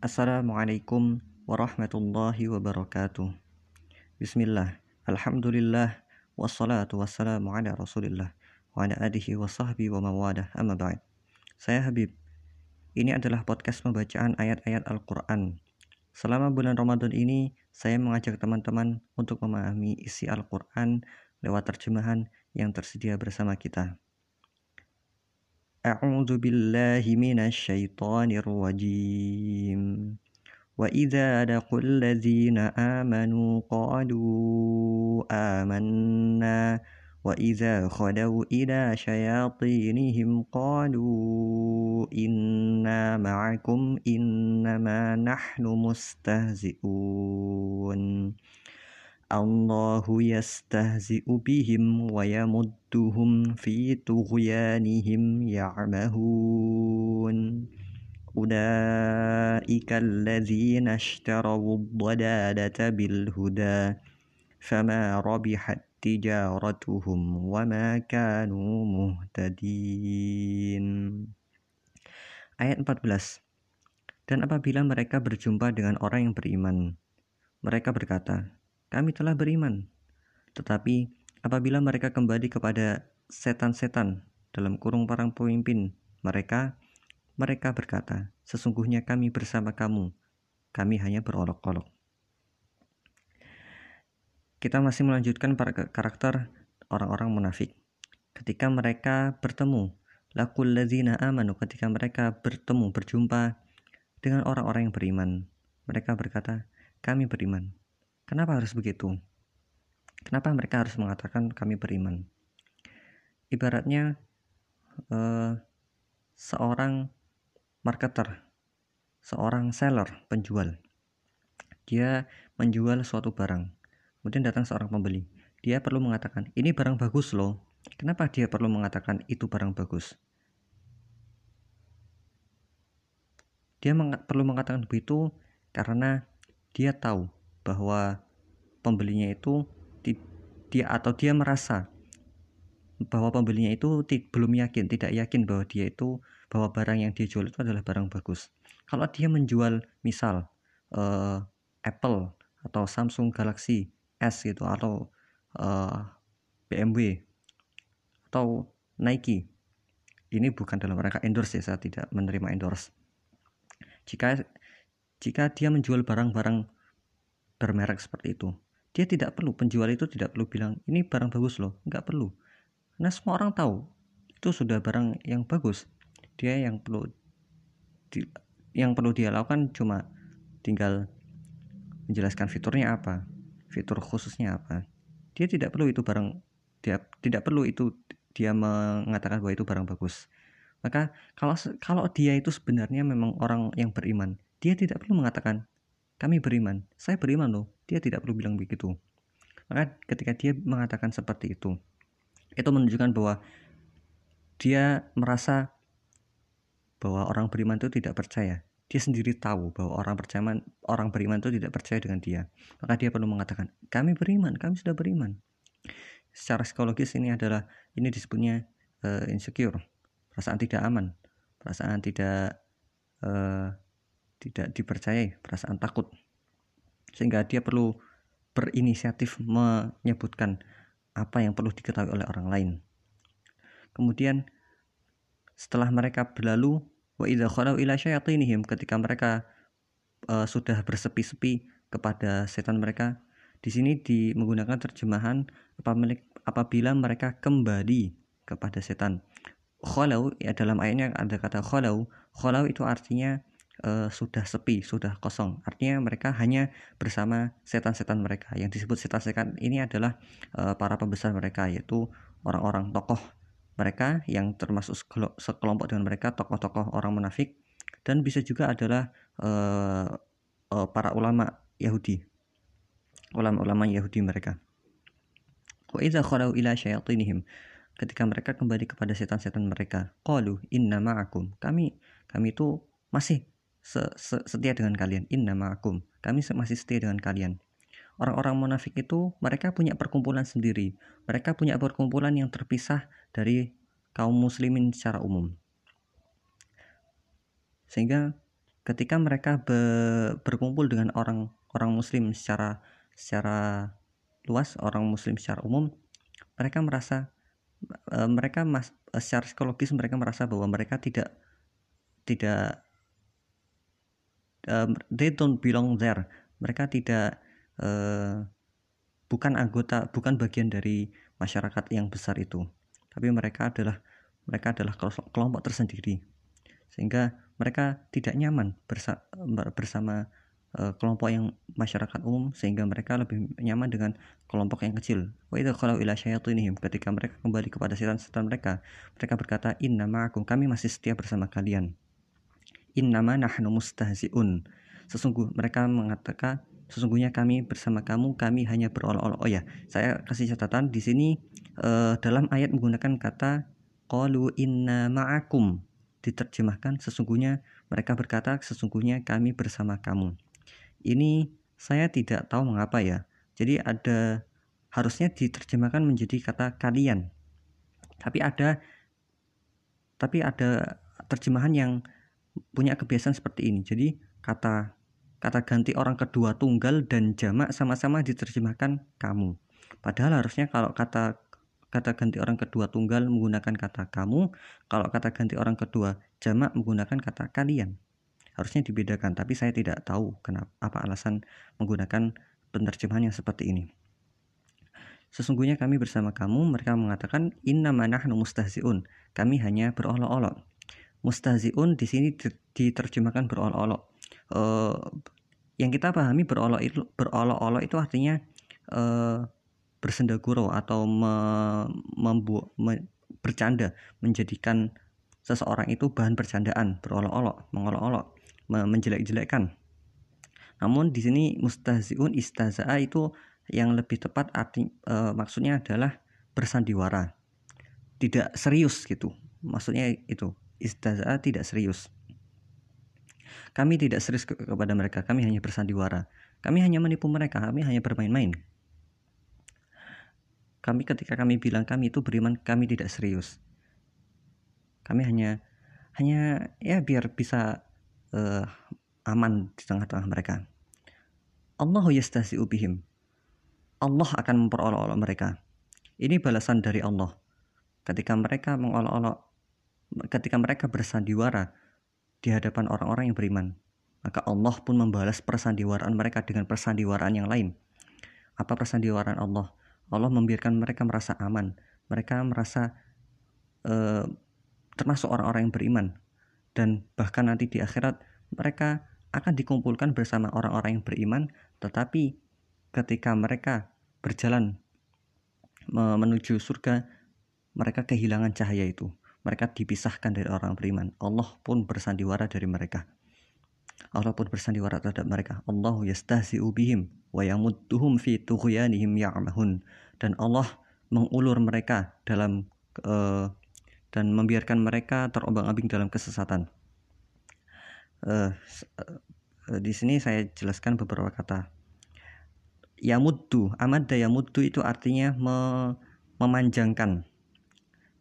Assalamualaikum warahmatullahi wabarakatuh. Bismillah Alhamdulillah Wassalatu wassalamu ala rasulillah Wa ala alihi wa sahbihi wa mawadah amma ba'd. Saya Habib. Ini adalah podcast pembacaan ayat-ayat Al-Quran. Selama bulan Ramadan ini Saya mengajak teman-teman untuk memahami isi Al-Quran Lewat terjemahan yang tersedia bersama kita أعوذ بالله من الشيطان الرجيم. وإذا لقوا الذين آمنوا قالوا آمنا. وإذا خلوا إلى شياطينهم قالوا إنا معكم إنما نحن مستهزئون. الله يستهزئ بهم ويمدهم في طغيانهم يعمهون أولئك الذين اشتروا الضلالة بالهدى فما ربحت تجارتهم وما كانوا مهتدين Ayat 14 Dan apabila mereka berjumpa dengan orang yang beriman, mereka berkata, kami telah beriman. Tetapi apabila mereka kembali kepada setan-setan dalam kurung parang pemimpin mereka, mereka berkata, sesungguhnya kami bersama kamu, kami hanya berolok-olok. Kita masih melanjutkan para karakter orang-orang munafik. Ketika mereka bertemu, lakul ladzina amanu ketika mereka bertemu, berjumpa dengan orang-orang yang beriman. Mereka berkata, kami beriman. Kenapa harus begitu? Kenapa mereka harus mengatakan kami beriman? Ibaratnya eh, seorang marketer, seorang seller, penjual. Dia menjual suatu barang. Kemudian datang seorang pembeli. Dia perlu mengatakan, ini barang bagus loh. Kenapa dia perlu mengatakan itu barang bagus? Dia meng perlu mengatakan begitu karena dia tahu bahwa pembelinya itu dia atau dia merasa bahwa pembelinya itu belum yakin, tidak yakin bahwa dia itu bahwa barang yang dia jual itu adalah barang bagus. Kalau dia menjual misal uh, Apple atau Samsung Galaxy S gitu atau uh, eh, BMW atau Nike, ini bukan dalam rangka endorse ya, saya tidak menerima endorse. Jika jika dia menjual barang-barang bermerek seperti itu. Dia tidak perlu penjual itu tidak perlu bilang ini barang bagus loh. Nggak perlu. Karena semua orang tahu itu sudah barang yang bagus. Dia yang perlu di, yang perlu dia lakukan cuma tinggal menjelaskan fiturnya apa fitur khususnya apa. Dia tidak perlu itu barang dia tidak perlu itu dia mengatakan bahwa itu barang bagus. Maka kalau kalau dia itu sebenarnya memang orang yang beriman dia tidak perlu mengatakan kami beriman. Saya beriman loh. Dia tidak perlu bilang begitu. Maka ketika dia mengatakan seperti itu, itu menunjukkan bahwa dia merasa bahwa orang beriman itu tidak percaya. Dia sendiri tahu bahwa orang percaya orang beriman itu tidak percaya dengan dia. Maka dia perlu mengatakan, kami beriman, kami sudah beriman. Secara psikologis ini adalah ini disebutnya uh, insecure, perasaan tidak aman, perasaan tidak uh, tidak dipercayai, perasaan takut. Sehingga dia perlu berinisiatif menyebutkan apa yang perlu diketahui oleh orang lain. Kemudian setelah mereka berlalu wa ila syayatinihim ketika mereka uh, sudah bersepi-sepi kepada setan mereka di sini di menggunakan terjemahan apabila mereka kembali kepada setan. Khalau ya dalam ayatnya ada kata khalau. Khalau itu artinya uh, sudah sepi, sudah kosong. Artinya mereka hanya bersama setan-setan mereka. Yang disebut setan-setan ini adalah uh, para pembesar mereka yaitu orang-orang tokoh mereka yang termasuk sekelompok dengan mereka tokoh-tokoh orang munafik dan bisa juga adalah uh, uh, para ulama Yahudi. Ulama-ulama Yahudi mereka. Wa ila ketika mereka kembali kepada setan-setan mereka qalu inna ma'akum kami kami itu masih setia dengan kalian. Inna ma'akum kami masih setia dengan kalian. Orang-orang munafik itu mereka punya perkumpulan sendiri. Mereka punya perkumpulan yang terpisah dari kaum muslimin secara umum. Sehingga ketika mereka be, berkumpul dengan orang orang muslim secara secara luas orang muslim secara umum mereka merasa uh, mereka mas, uh, secara psikologis mereka merasa bahwa mereka tidak tidak um, they don't belong there mereka tidak uh, bukan anggota bukan bagian dari masyarakat yang besar itu tapi mereka adalah mereka adalah kelompok tersendiri sehingga mereka tidak nyaman bersa bersama uh, kelompok yang masyarakat umum sehingga mereka lebih nyaman dengan kelompok yang kecil. Wa kalau ila syayatinihim ketika mereka kembali kepada setan-setan mereka, mereka berkata, "Inna ma'akum, kami masih setia bersama kalian." Innama nahnu mustahzi'un. Sesungguh mereka mengatakan sesungguhnya kami bersama kamu kami hanya berolok-olok. Oh ya, saya kasih catatan di sini uh, dalam ayat menggunakan kata qalu inna ma'akum diterjemahkan sesungguhnya mereka berkata sesungguhnya kami bersama kamu. Ini saya tidak tahu mengapa ya. Jadi ada harusnya diterjemahkan menjadi kata kalian. Tapi ada tapi ada terjemahan yang punya kebiasaan seperti ini. Jadi kata kata ganti orang kedua tunggal dan jamak sama-sama diterjemahkan kamu. Padahal harusnya kalau kata kata ganti orang kedua tunggal menggunakan kata kamu, kalau kata ganti orang kedua jamak menggunakan kata kalian. Harusnya dibedakan, tapi saya tidak tahu kenapa apa alasan menggunakan penerjemahan yang seperti ini. Sesungguhnya kami bersama kamu, mereka mengatakan inna nahnu mustahziun. Kami hanya berolok-olok. Mustahziun di sini diterjemahkan berolok-olok. Uh, yang kita pahami berolok itu berolok-olok itu artinya uh, bersendaguro atau me, membu, me, bercanda menjadikan seseorang itu bahan bercandaan berolok-olok mengolok-olok me, menjelek-jelekkan. Namun di sini mustahziun istazaa itu yang lebih tepat arti e, maksudnya adalah bersandiwara. Tidak serius gitu maksudnya itu istazaa tidak serius. Kami tidak serius ke kepada mereka. Kami hanya bersandiwara. Kami hanya menipu mereka. Kami hanya bermain-main. Kami ketika kami bilang kami itu beriman kami tidak serius. Kami hanya hanya ya biar bisa uh, aman di tengah-tengah mereka. Allah yastasi ubihim Allah akan memperolok-olok mereka. Ini balasan dari Allah. Ketika mereka mengolok-olok ketika mereka bersandiwara di hadapan orang-orang yang beriman maka Allah pun membalas persandiwaraan mereka dengan persandiwaraan yang lain. Apa persandiwaraan Allah? Allah membiarkan mereka merasa aman. Mereka merasa uh, termasuk orang-orang yang beriman. Dan bahkan nanti di akhirat mereka akan dikumpulkan bersama orang-orang yang beriman tetapi ketika mereka berjalan menuju surga mereka kehilangan cahaya itu mereka dipisahkan dari orang beriman Allah pun bersandiwara dari mereka Allah pun bersandiwara terhadap mereka Allahu yastahzi'u bihim wa yamudduhum fi tughyanihim ya'mahun dan Allah mengulur mereka dalam uh, dan membiarkan mereka terombang-ambing dalam kesesatan. Uh, di sini saya jelaskan beberapa kata. Yamuddu, amad yamuddu itu artinya me, memanjangkan.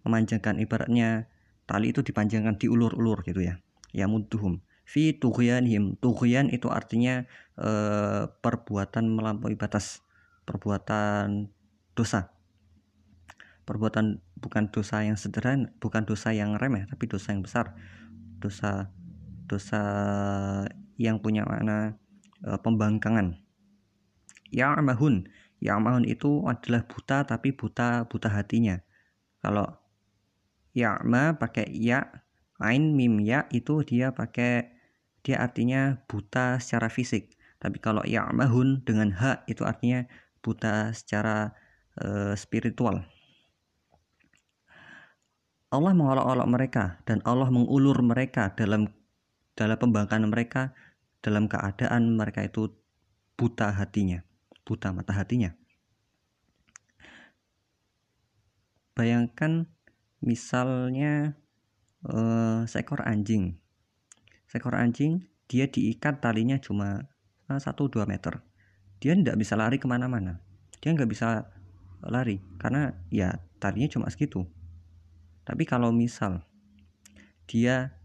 Memanjangkan ibaratnya tali itu dipanjangkan diulur-ulur gitu ya. Yamudduhum fi tughyanihim. Tughyan itu artinya e, perbuatan melampaui batas, perbuatan dosa. Perbuatan bukan dosa yang sederhana, bukan dosa yang remeh, tapi dosa yang besar. Dosa dosa yang punya makna e, pembangkangan. Ya'mahun. Ya'mahun itu adalah buta tapi buta buta hatinya. Kalau ya'ma pakai ya, ain mim ya itu dia pakai dia artinya buta secara fisik. Tapi kalau ya'mahun dengan ha itu artinya buta secara uh, spiritual. Allah mengolok-olok mereka dan Allah mengulur mereka dalam dalam pembangkangan mereka dalam keadaan mereka itu buta hatinya, buta mata hatinya. Bayangkan misalnya uh, seekor anjing. Seekor anjing dia diikat talinya cuma 1-2 eh, meter. Dia tidak bisa lari ke mana-mana. Dia nggak bisa lari karena ya talinya cuma segitu. Tapi kalau misal dia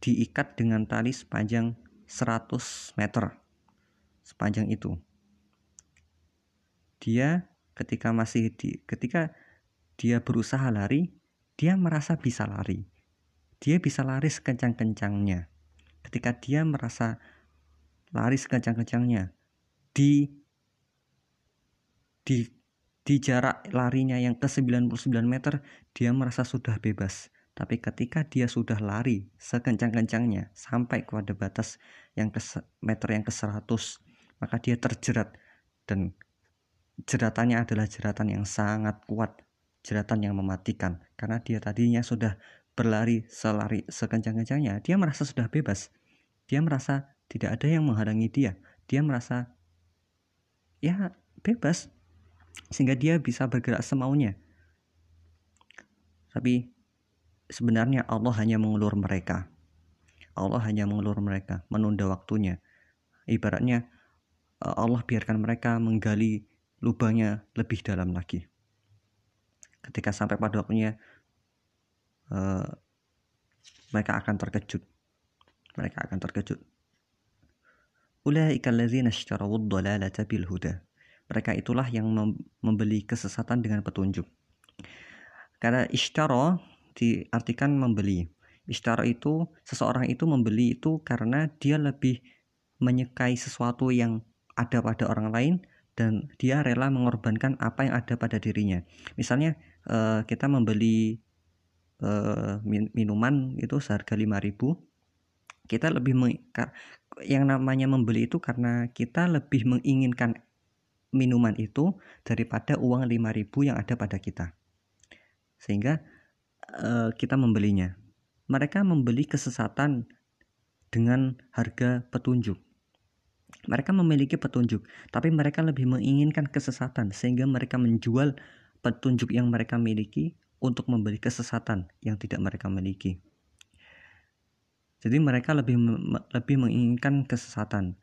diikat dengan tali sepanjang 100 meter sepanjang itu. Dia ketika masih di ketika dia berusaha lari, dia merasa bisa lari. Dia bisa lari sekencang-kencangnya. Ketika dia merasa lari sekencang-kencangnya di di di jarak larinya yang ke 99 meter, dia merasa sudah bebas. Tapi ketika dia sudah lari sekencang-kencangnya sampai kepada batas yang ke meter yang ke 100, maka dia terjerat dan jeratannya adalah jeratan yang sangat kuat, jeratan yang mematikan karena dia tadinya sudah berlari selari sekencang-kencangnya, dia merasa sudah bebas. Dia merasa tidak ada yang menghalangi dia. Dia merasa ya bebas sehingga dia bisa bergerak semaunya. Tapi sebenarnya Allah hanya mengulur mereka. Allah hanya mengulur mereka, menunda waktunya. Ibaratnya Allah biarkan mereka menggali lubangnya lebih dalam lagi. Ketika sampai pada waktunya uh, mereka akan terkejut. Mereka akan terkejut. Ulaika alladzina ishtarawud dhalalata bil huda. Mereka itulah yang membeli kesesatan dengan petunjuk. Karena ishtara diartikan membeli. Ishtara itu seseorang itu membeli itu karena dia lebih menyukai sesuatu yang ada pada orang lain dan dia rela mengorbankan apa yang ada pada dirinya. Misalnya uh, kita membeli uh, minuman itu seharga 5000 kita lebih yang namanya membeli itu karena kita lebih menginginkan minuman itu daripada uang 5000 yang ada pada kita. Sehingga uh, kita membelinya. Mereka membeli kesesatan dengan harga petunjuk mereka memiliki petunjuk, tapi mereka lebih menginginkan kesesatan sehingga mereka menjual petunjuk yang mereka miliki untuk membeli kesesatan yang tidak mereka miliki. Jadi mereka lebih lebih menginginkan kesesatan.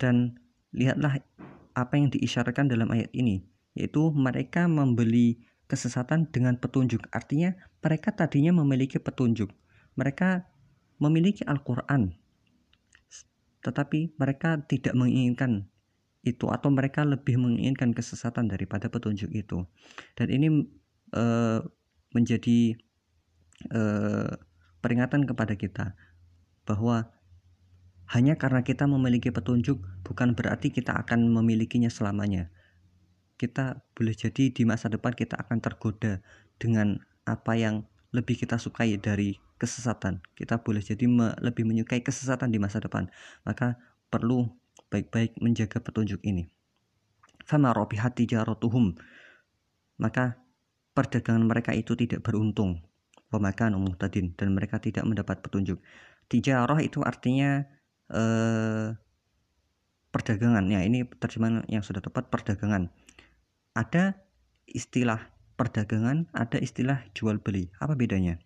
Dan lihatlah apa yang diisyaratkan dalam ayat ini, yaitu mereka membeli kesesatan dengan petunjuk. Artinya mereka tadinya memiliki petunjuk. Mereka memiliki Al-Qur'an tetapi mereka tidak menginginkan itu atau mereka lebih menginginkan kesesatan daripada petunjuk itu dan ini e, menjadi e, peringatan kepada kita bahwa hanya karena kita memiliki petunjuk bukan berarti kita akan memilikinya selamanya kita boleh jadi di masa depan kita akan tergoda dengan apa yang lebih kita sukai dari kesesatan. Kita boleh jadi me lebih menyukai kesesatan di masa depan. Maka perlu baik-baik menjaga petunjuk ini. Fama robihat tijaratuhum. Maka perdagangan mereka itu tidak beruntung. Pemakan tadin dan mereka tidak mendapat petunjuk. Tijarah itu artinya eh, perdagangan. Ya, ini terjemahan yang sudah tepat perdagangan. Ada istilah perdagangan, ada istilah jual beli. Apa bedanya?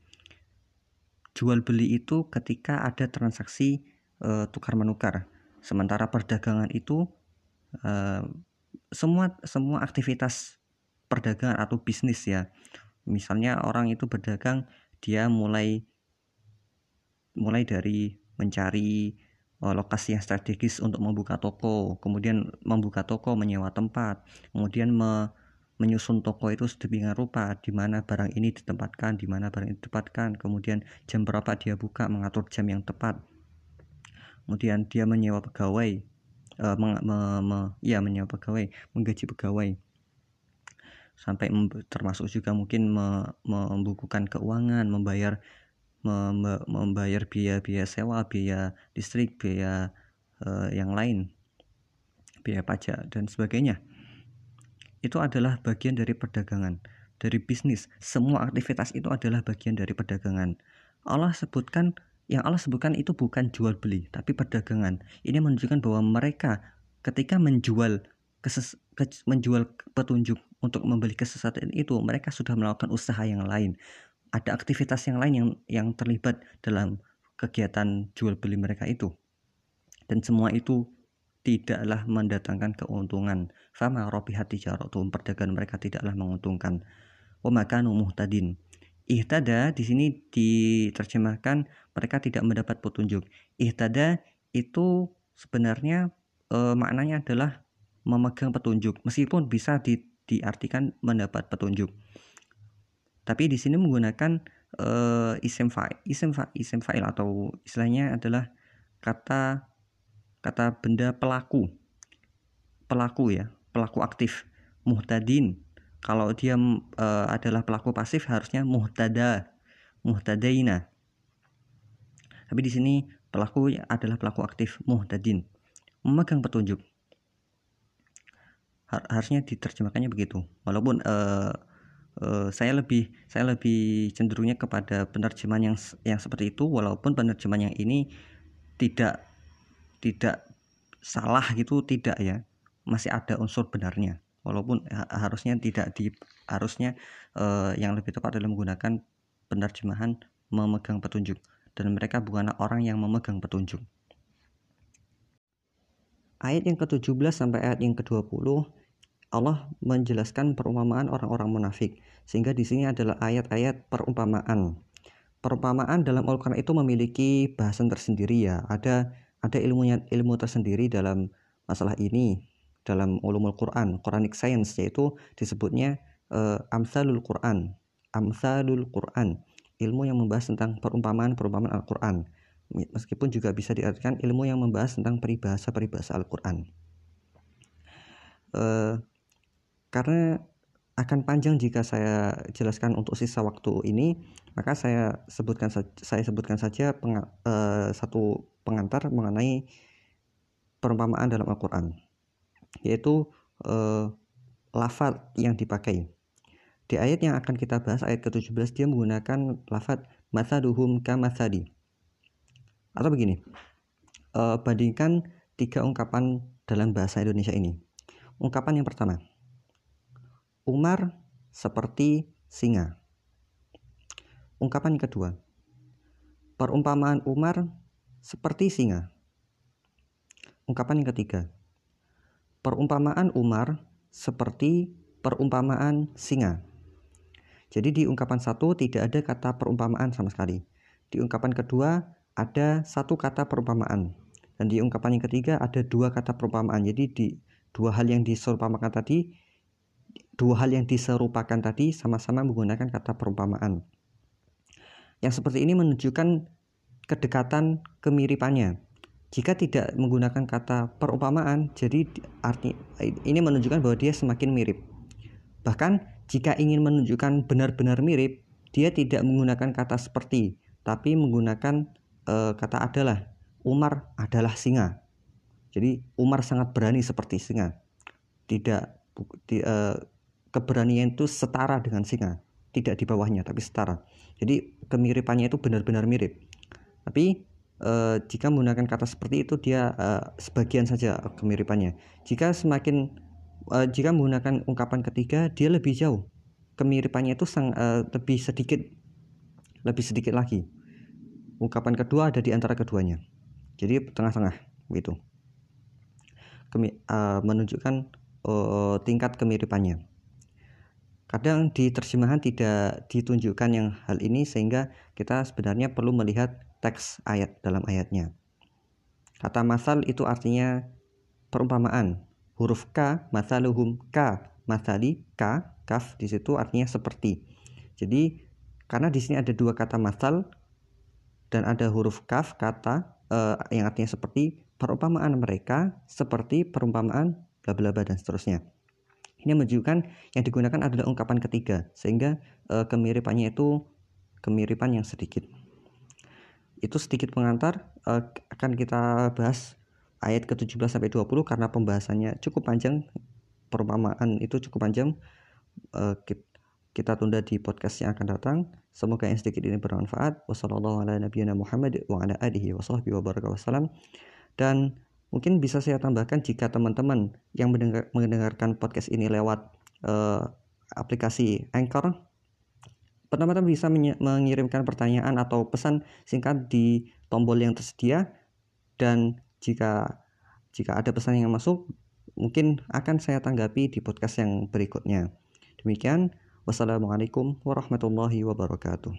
jual beli itu ketika ada transaksi e, tukar menukar. Sementara perdagangan itu e, semua semua aktivitas perdagangan atau bisnis ya. Misalnya orang itu berdagang dia mulai mulai dari mencari eh, lokasi yang strategis untuk membuka toko, kemudian membuka toko, menyewa tempat, kemudian me, menyusun toko itu sedemikian rupa di mana barang ini ditempatkan, di mana barang ini ditempatkan, kemudian jam berapa dia buka, mengatur jam yang tepat. Kemudian dia menyewa pegawai, uh, me, me, me, ya menyewa pegawai, menggaji pegawai. Sampai termasuk juga mungkin me, membukukan keuangan, membayar me, membayar biaya-biaya sewa, biaya listrik, biaya uh, yang lain, biaya pajak dan sebagainya itu adalah bagian dari perdagangan, dari bisnis. Semua aktivitas itu adalah bagian dari perdagangan. Allah sebutkan yang Allah sebutkan itu bukan jual beli, tapi perdagangan. Ini menunjukkan bahwa mereka ketika menjual keses, ke, menjual petunjuk untuk membeli kesesatan itu, mereka sudah melakukan usaha yang lain. Ada aktivitas yang lain yang yang terlibat dalam kegiatan jual beli mereka itu. Dan semua itu tidaklah mendatangkan keuntungan. Fama robihat tijaratuhum perdagangan mereka tidaklah menguntungkan. Wa makanu muhtadin. Ihtada di sini diterjemahkan mereka tidak mendapat petunjuk. Ihtada itu sebenarnya e, maknanya adalah memegang petunjuk meskipun bisa di, diartikan mendapat petunjuk. Tapi di sini menggunakan e, isim fa'il isim fa, isim fa'il atau istilahnya adalah kata kata benda pelaku. Pelaku ya pelaku aktif muhtadin kalau dia e, adalah pelaku pasif harusnya muhtada muhtadaina. Tapi di sini pelaku adalah pelaku aktif muhtadin. Memegang petunjuk. Harusnya diterjemahkannya begitu. Walaupun uh, uh, saya lebih saya lebih cenderungnya kepada penerjemahan yang yang seperti itu walaupun penerjemahan yang ini tidak tidak salah gitu tidak ya. Masih ada unsur benarnya walaupun harusnya tidak di harusnya uh, yang lebih tepat adalah menggunakan penerjemahan memegang petunjuk dan mereka bukanlah orang yang memegang petunjuk. Ayat yang ke-17 sampai ayat yang ke-20 Allah menjelaskan perumpamaan orang-orang munafik sehingga di sini adalah ayat-ayat perumpamaan. Perumpamaan dalam Al-Qur'an itu memiliki bahasan tersendiri ya. Ada ada ilmunya ilmu tersendiri dalam masalah ini dalam ulumul Quran, Quranic Science yaitu disebutnya uh, amsalul Quran. Amsalul Quran ilmu yang membahas tentang perumpamaan-perumpamaan Al-Quran meskipun juga bisa diartikan ilmu yang membahas tentang peribahasa-peribahasa Al-Quran uh, karena akan panjang jika saya jelaskan untuk sisa waktu ini maka saya sebutkan saya sebutkan saja peng, uh, satu pengantar mengenai perumpamaan dalam Al-Quran yaitu uh, lafaz yang dipakai di ayat yang akan kita bahas, ayat ke-17, dia menggunakan lafad mathaduhum kamathadi. Atau begini, e, bandingkan tiga ungkapan dalam bahasa Indonesia ini. Ungkapan yang pertama, Umar seperti singa. Ungkapan yang kedua, perumpamaan Umar seperti singa. Ungkapan yang ketiga, perumpamaan Umar seperti perumpamaan singa. Jadi di ungkapan satu tidak ada kata perumpamaan sama sekali. Di ungkapan kedua ada satu kata perumpamaan. Dan di ungkapan yang ketiga ada dua kata perumpamaan. Jadi di dua hal yang diserupakan tadi, dua hal yang diserupakan tadi sama-sama menggunakan kata perumpamaan. Yang seperti ini menunjukkan kedekatan kemiripannya. Jika tidak menggunakan kata perumpamaan, jadi arti ini menunjukkan bahwa dia semakin mirip. Bahkan jika ingin menunjukkan benar-benar mirip, dia tidak menggunakan kata seperti, tapi menggunakan e, kata adalah. Umar adalah singa. Jadi Umar sangat berani seperti singa. Tidak di, e, keberanian itu setara dengan singa, tidak di bawahnya tapi setara. Jadi kemiripannya itu benar-benar mirip. Tapi e, jika menggunakan kata seperti itu dia e, sebagian saja kemiripannya. Jika semakin uh, jika menggunakan ungkapan ketiga dia lebih jauh. Kemiripannya itu sang, uh, lebih sedikit lebih sedikit lagi. Ungkapan kedua ada di antara keduanya. Jadi tengah-tengah gitu Kemi, uh, menunjukkan uh, tingkat kemiripannya kadang di terjemahan tidak ditunjukkan yang hal ini sehingga kita sebenarnya perlu melihat teks ayat dalam ayatnya. Kata masal itu artinya perumpamaan. Huruf K masaluhum K masali K kaf di situ artinya seperti. Jadi karena di sini ada dua kata masal dan ada huruf kaf kata uh, yang artinya seperti perumpamaan mereka seperti perumpamaan bla bla bla dan seterusnya ini menunjukkan yang digunakan adalah ungkapan ketiga sehingga uh, kemiripannya itu kemiripan yang sedikit itu sedikit pengantar uh, akan kita bahas ayat ke-17 sampai 20 karena pembahasannya cukup panjang, perumpamaan itu cukup panjang. Uh, kita tunda di podcast yang akan datang. Semoga yang sedikit ini bermanfaat. Wassalamualaikum Dan mungkin bisa saya tambahkan jika teman-teman yang mendengar, mendengarkan podcast ini lewat uh, aplikasi Anchor, teman-teman bisa mengirimkan pertanyaan atau pesan singkat di tombol yang tersedia dan jika jika ada pesan yang masuk mungkin akan saya tanggapi di podcast yang berikutnya. Demikian, wassalamualaikum warahmatullahi wabarakatuh.